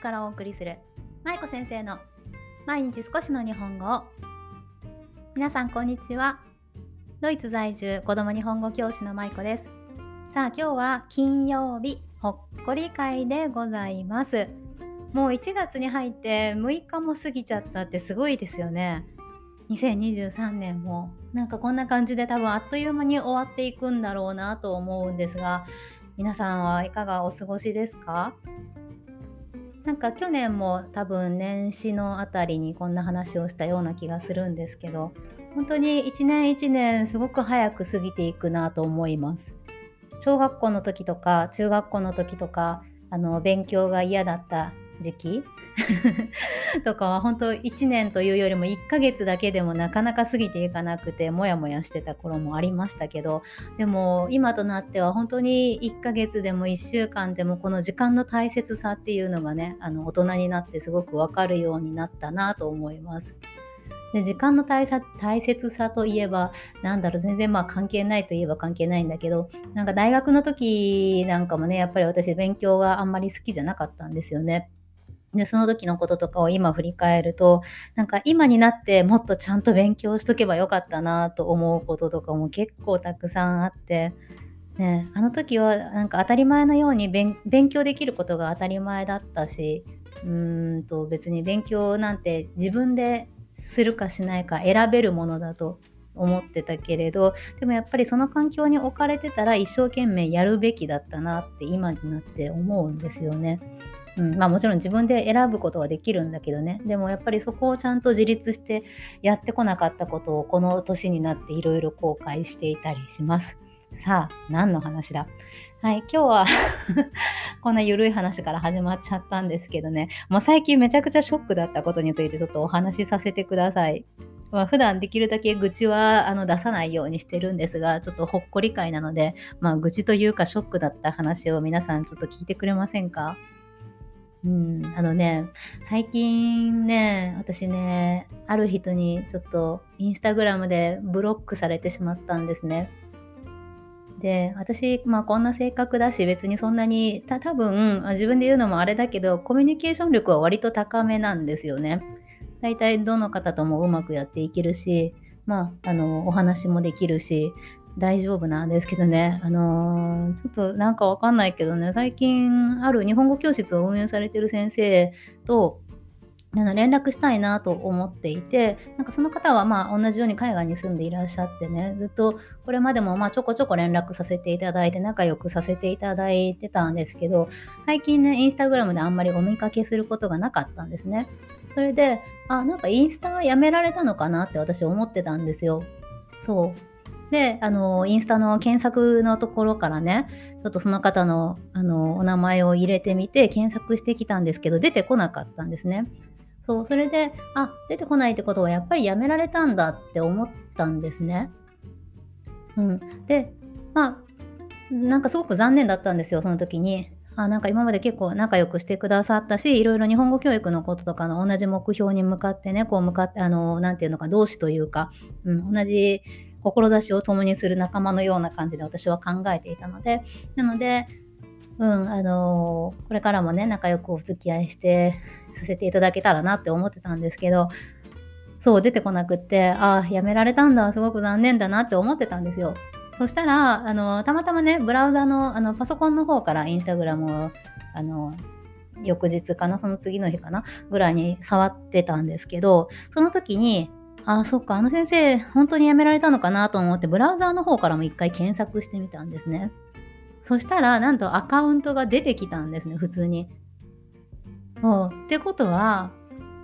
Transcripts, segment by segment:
からお送りする舞子先生の毎日少しの日本語を。皆さんこんにちは。ドイツ在住子供日本語教師の舞子です。さあ今日は金曜日ほっこり会でございます。もう1月に入って6日も過ぎちゃったってすごいですよね。2023年も。なんかこんな感じで多分あっという間に終わっていくんだろうなと思うんですが皆さんはいかがお過ごしですか？なんか去年も多分年始のあたりにこんな話をしたような気がするんですけど本当に一年一年すごく早く過ぎていくなと思います。小学校の時とか中学校の時とかあの勉強が嫌だった時期 とかは本当1年というよりも1ヶ月だけでもなかなか過ぎていかなくてモヤモヤしてた頃もありましたけどでも今となっては本当に1ヶ月でも1週間でもこの時間の大切さっていうのがねあの大人になってすごく分かるようになったなと思います。で時間の大切さといえばなんだろう全然まあ関係ないといえば関係ないんだけどなんか大学の時なんかもねやっぱり私勉強があんまり好きじゃなかったんですよね。で、その時のこととかを今振り返ると、なんか今になってもっとちゃんと勉強しとけばよかったなと思うこととかも結構たくさんあって、ね、あの時はなんか当たり前のように勉強できることが当たり前だったし、うんと別に勉強なんて自分でするかしないか選べるものだと思ってたけれどでもやっぱりその環境に置かれてたら一生懸命やるべきだったなって今になって思うんですよね。うん、まあもちろん自分で選ぶことはできるんだけどねでもやっぱりそこをちゃんと自立してやってこなかったことをこの年になっていろいろ後悔していたりします。さあ、何の話だ？はい、今日は こんな緩い話から始まっちゃったんですけどね、もう最近めちゃくちゃショックだったことについてちょっとお話しさせてください。まあ、普段できるだけ愚痴はあの出さないようにしてるんですが、ちょっとほっこり会なので、まあ、愚痴というかショックだった話を皆さんちょっと聞いてくれませんか？うん、あのね、最近ね、私ね、ある人にちょっとインスタグラムでブロックされてしまったんですね。で、私、まあこんな性格だし、別にそんなに、た多分自分で言うのもあれだけど、コミュニケーション力は割と高めなんですよね。大体どの方ともうまくやっていけるし、まあ、あの、お話もできるし、大丈夫なんですけどね、あのー、ちょっとなんかわかんないけどね、最近ある日本語教室を運営されてる先生と、あの連絡したいなと思っていて、なんかその方はまあ同じように海外に住んでいらっしゃってね、ずっとこれまでもまあちょこちょこ連絡させていただいて、仲良くさせていただいてたんですけど、最近ね、インスタグラムであんまりお見かけすることがなかったんですね。それで、あ、なんかインスタはやめられたのかなって私思ってたんですよ。そう。で、あの、インスタの検索のところからね、ちょっとその方の、あの、お名前を入れてみて検索してきたんですけど、出てこなかったんですね。そう、それで、あ、出てこないってことはやっぱりやめられたんだって思ったんですね。うん。で、まあ、なんかすごく残念だったんですよ、その時に。あなんか今まで結構仲良くしてくださったし、いろいろ日本語教育のこととかの同じ目標に向かってね、こう向かって、あの、なんていうのか、同志というか、うん、同じ志を共にする仲間のような感じで私は考えていたので、なので、うん、あのー、これからもね、仲良くお付き合いしてさせていただけたらなって思ってたんですけど、そう、出てこなくって、ああ、やめられたんだ、すごく残念だなって思ってたんですよ。そしたら、あのー、たまたまね、ブラウザの、あの、パソコンの方からインスタグラムを、あのー、翌日かな、その次の日かな、ぐらいに触ってたんですけど、その時に、あ、そっか、あの先生、本当に辞められたのかなと思って、ブラウザーの方からも一回検索してみたんですね。そしたら、なんとアカウントが出てきたんですね、普通に。ってことは、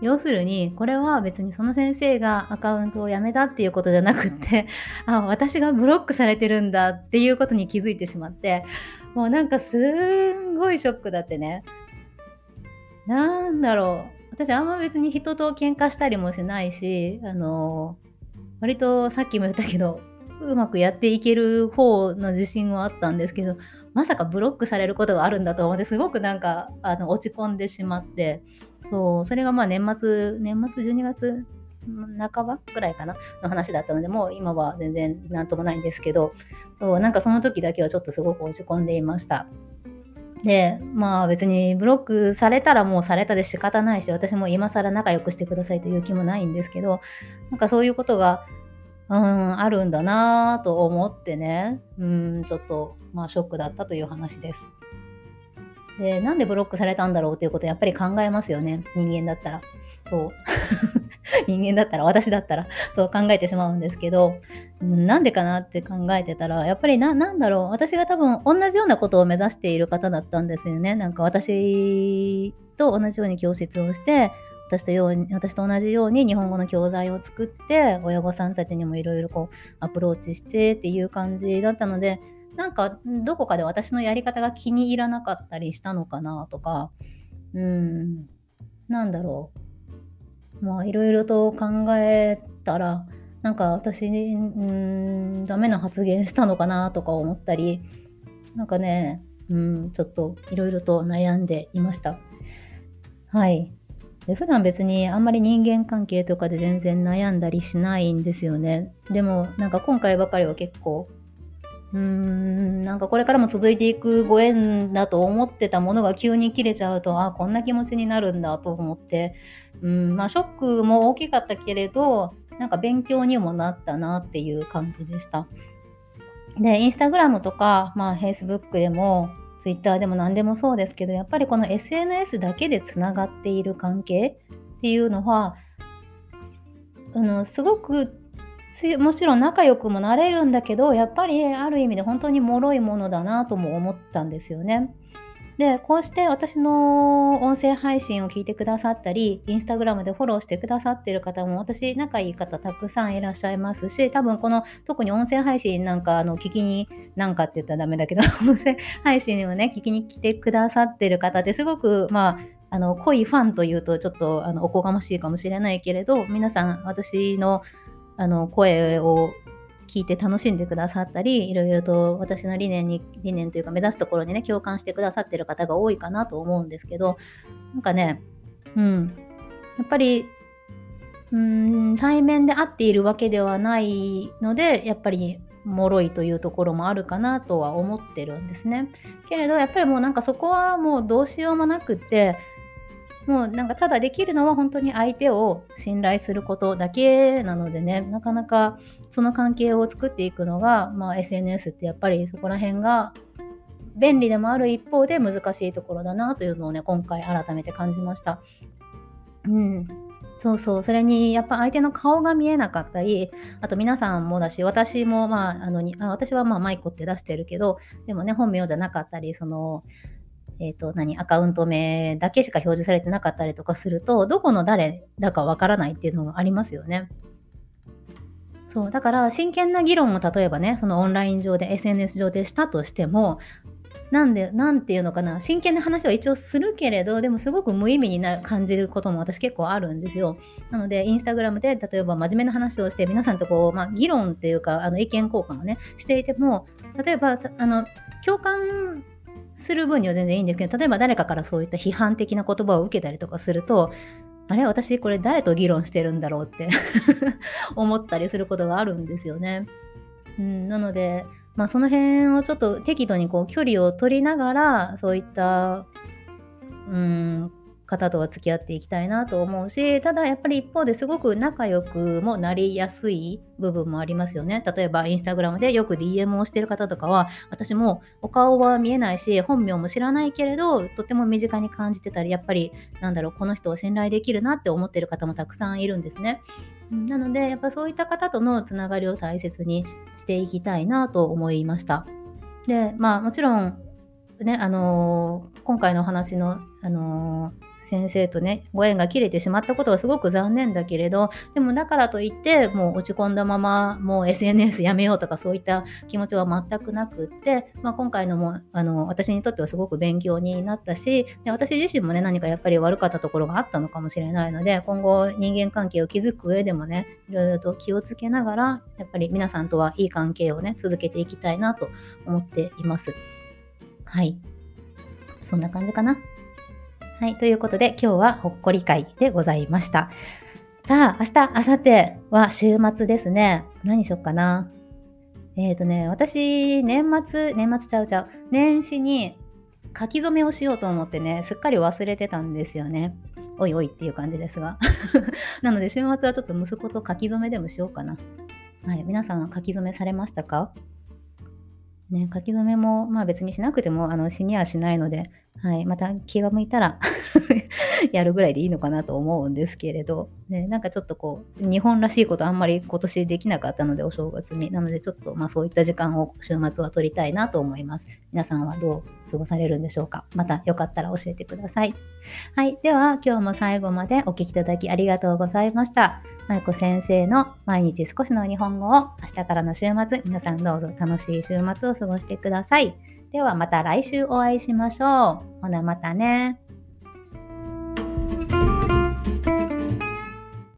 要するに、これは別にその先生がアカウントを辞めたっていうことじゃなくって、あ、私がブロックされてるんだっていうことに気づいてしまって、もうなんかすんごいショックだってね。なんだろう。私あんま別に人と喧嘩したりもしないし、あの、割とさっきも言ったけど、うまくやっていける方の自信はあったんですけど、まさかブロックされることがあるんだと思って、すごくなんかあの落ち込んでしまって、そう、それがまあ年末、年末12月半ばぐらいかなの話だったので、もう今は全然なんともないんですけど、そうなんかその時だけはちょっとすごく落ち込んでいました。で、まあ別にブロックされたらもうされたで仕方ないし、私も今更仲良くしてくださいという気もないんですけど、なんかそういうことが、うん、あるんだなぁと思ってね、うん、ちょっと、まあショックだったという話です。で、なんでブロックされたんだろうということをやっぱり考えますよね、人間だったら。そう。人間だったら、私だったら、そう考えてしまうんですけど、なんでかなって考えてたら、やっぱりな、なんだろう、私が多分同じようなことを目指している方だったんですよね。なんか私と同じように教室をして、私とように私と同じように日本語の教材を作って親御さんたちにもいろいろこうアプローチしてっていう感じだったのでなんかどこかで私のやり方が気に入らなかったりしたのかなとかうんなんだろうまあいろいろと考えたらなんか私うんダメな発言したのかなとか思ったりなんかねうんちょっといろいろと悩んでいました。はい。で普段別にあんまり人間関係とかで全然悩んだりしないんですよね。でもなんか今回ばかりは結構うーんなんかこれからも続いていくご縁だと思ってたものが急に切れちゃうとあこんな気持ちになるんだと思ってうんまあ、ショックも大きかったけれどなんか勉強にもなったなっていう感じでした。でインスタグラムとか、まあ、フェイスブックでもツイッターでも何でもそうですけどやっぱりこの SNS だけでつながっている関係っていうのはあのすごくもちろん仲良くもなれるんだけどやっぱりある意味で本当に脆いものだなとも思ったんですよね。で、こうして私の音声配信を聞いてくださったり、インスタグラムでフォローしてくださってる方も、私、仲いい方たくさんいらっしゃいますし、多分この、特に音声配信なんか、あの、聞きに、なんかって言ったらダメだけど、音声配信にもね、聞きに来てくださってる方ってすごく、まあ、あの、濃いファンというと、ちょっと、あの、おこがましいかもしれないけれど、皆さん、私の、あの、声を聞いて楽しんでくださったりいろいろと私の理念に理念というか目指すところにね共感してくださってる方が多いかなと思うんですけどなんかねうんやっぱりうん対面で会っているわけではないのでやっぱり脆いというところもあるかなとは思ってるんですね。けれどやっぱりもうなんかそこはもうどうしようもなくってもうなんかただできるのは本当に相手を信頼することだけなのでねなかなかその関係を作っていくのが、まあ、SNS ってやっぱりそこら辺が便利でもある一方で難しいところだなというのをね今回改めて感じました。うんそうそう、それにやっぱ相手の顔が見えなかったり、あと皆さんもだし、私もまあ、あのにあ私はまあマイコって出してるけど、でもね、本名じゃなかったり、その、えっ、ー、と、何、アカウント名だけしか表示されてなかったりとかすると、どこの誰だかわからないっていうのがありますよね。そう、だから真剣な議論を例えばね、そのオンライン上で SNS 上でしたとしても、なんで、なんていうのかな、真剣な話は一応するけれど、でもすごく無意味になる感じることも私結構あるんですよ。なので、インスタグラムで例えば真面目な話をして、皆さんとこう、まあ、議論っていうか、あの意見交換をね、していても、例えば、あの、共感する分には全然いいんですけど例えば誰かからそういった批判的な言葉を受けたりとかするとあれ私これ誰と議論してるんだろうって 思ったりすることがあるんですよね。うん、なので、まあ、その辺をちょっと適度にこう距離を取りながらそういったうん方とは付き合っていきたいなと思うし、ただやっぱり一方ですごく仲良くもなりやすい部分もありますよね。例えばインスタグラムでよく DM をしてる方とかは、私もお顔は見えないし、本名も知らないけれど、とても身近に感じてたり、やっぱりなんだろう、この人を信頼できるなって思ってる方もたくさんいるんですね。なので、やっぱそういった方とのつながりを大切にしていきたいなと思いました。で、まあもちろん、ね、あのー、今回のお話の、あのー先生とねご縁が切れてしまったことはすごく残念だけれどでもだからといってもう落ち込んだままもう SNS やめようとかそういった気持ちは全くなくって、まあ、今回のもあの私にとってはすごく勉強になったしで私自身もね何かやっぱり悪かったところがあったのかもしれないので今後人間関係を築く上でもねいろいろと気をつけながらやっぱり皆さんとはいい関係をね続けていきたいなと思っています。はい。そんな感じかな。はい。ということで、今日はほっこり会でございました。さあ、明日、明後日は週末ですね。何しよっかな。えっ、ー、とね、私、年末、年末ちゃうちゃう。年始に書き初めをしようと思ってね、すっかり忘れてたんですよね。おいおいっていう感じですが。なので週末はちょっと息子と書き初めでもしようかな。はい、皆さんは書き初めされましたか？ね、書き初めも、まあ別にしなくても、あの、死にはしないので、はい、また気が向いたら やるぐらいでいいのかなと思うんですけれど、ね、なんかちょっとこう、日本らしいことあんまり今年できなかったので、お正月に。なのでちょっと、まあそういった時間を週末は取りたいなと思います。皆さんはどう過ごされるんでしょうかまたよかったら教えてください。はい、では今日も最後までお聴きいただきありがとうございました。まいこ先生の毎日少しの日本語を明日からの週末、皆さんどうぞ楽しい週末を過ごしてください。ではまた来週お会いしましょう。ほなまたね。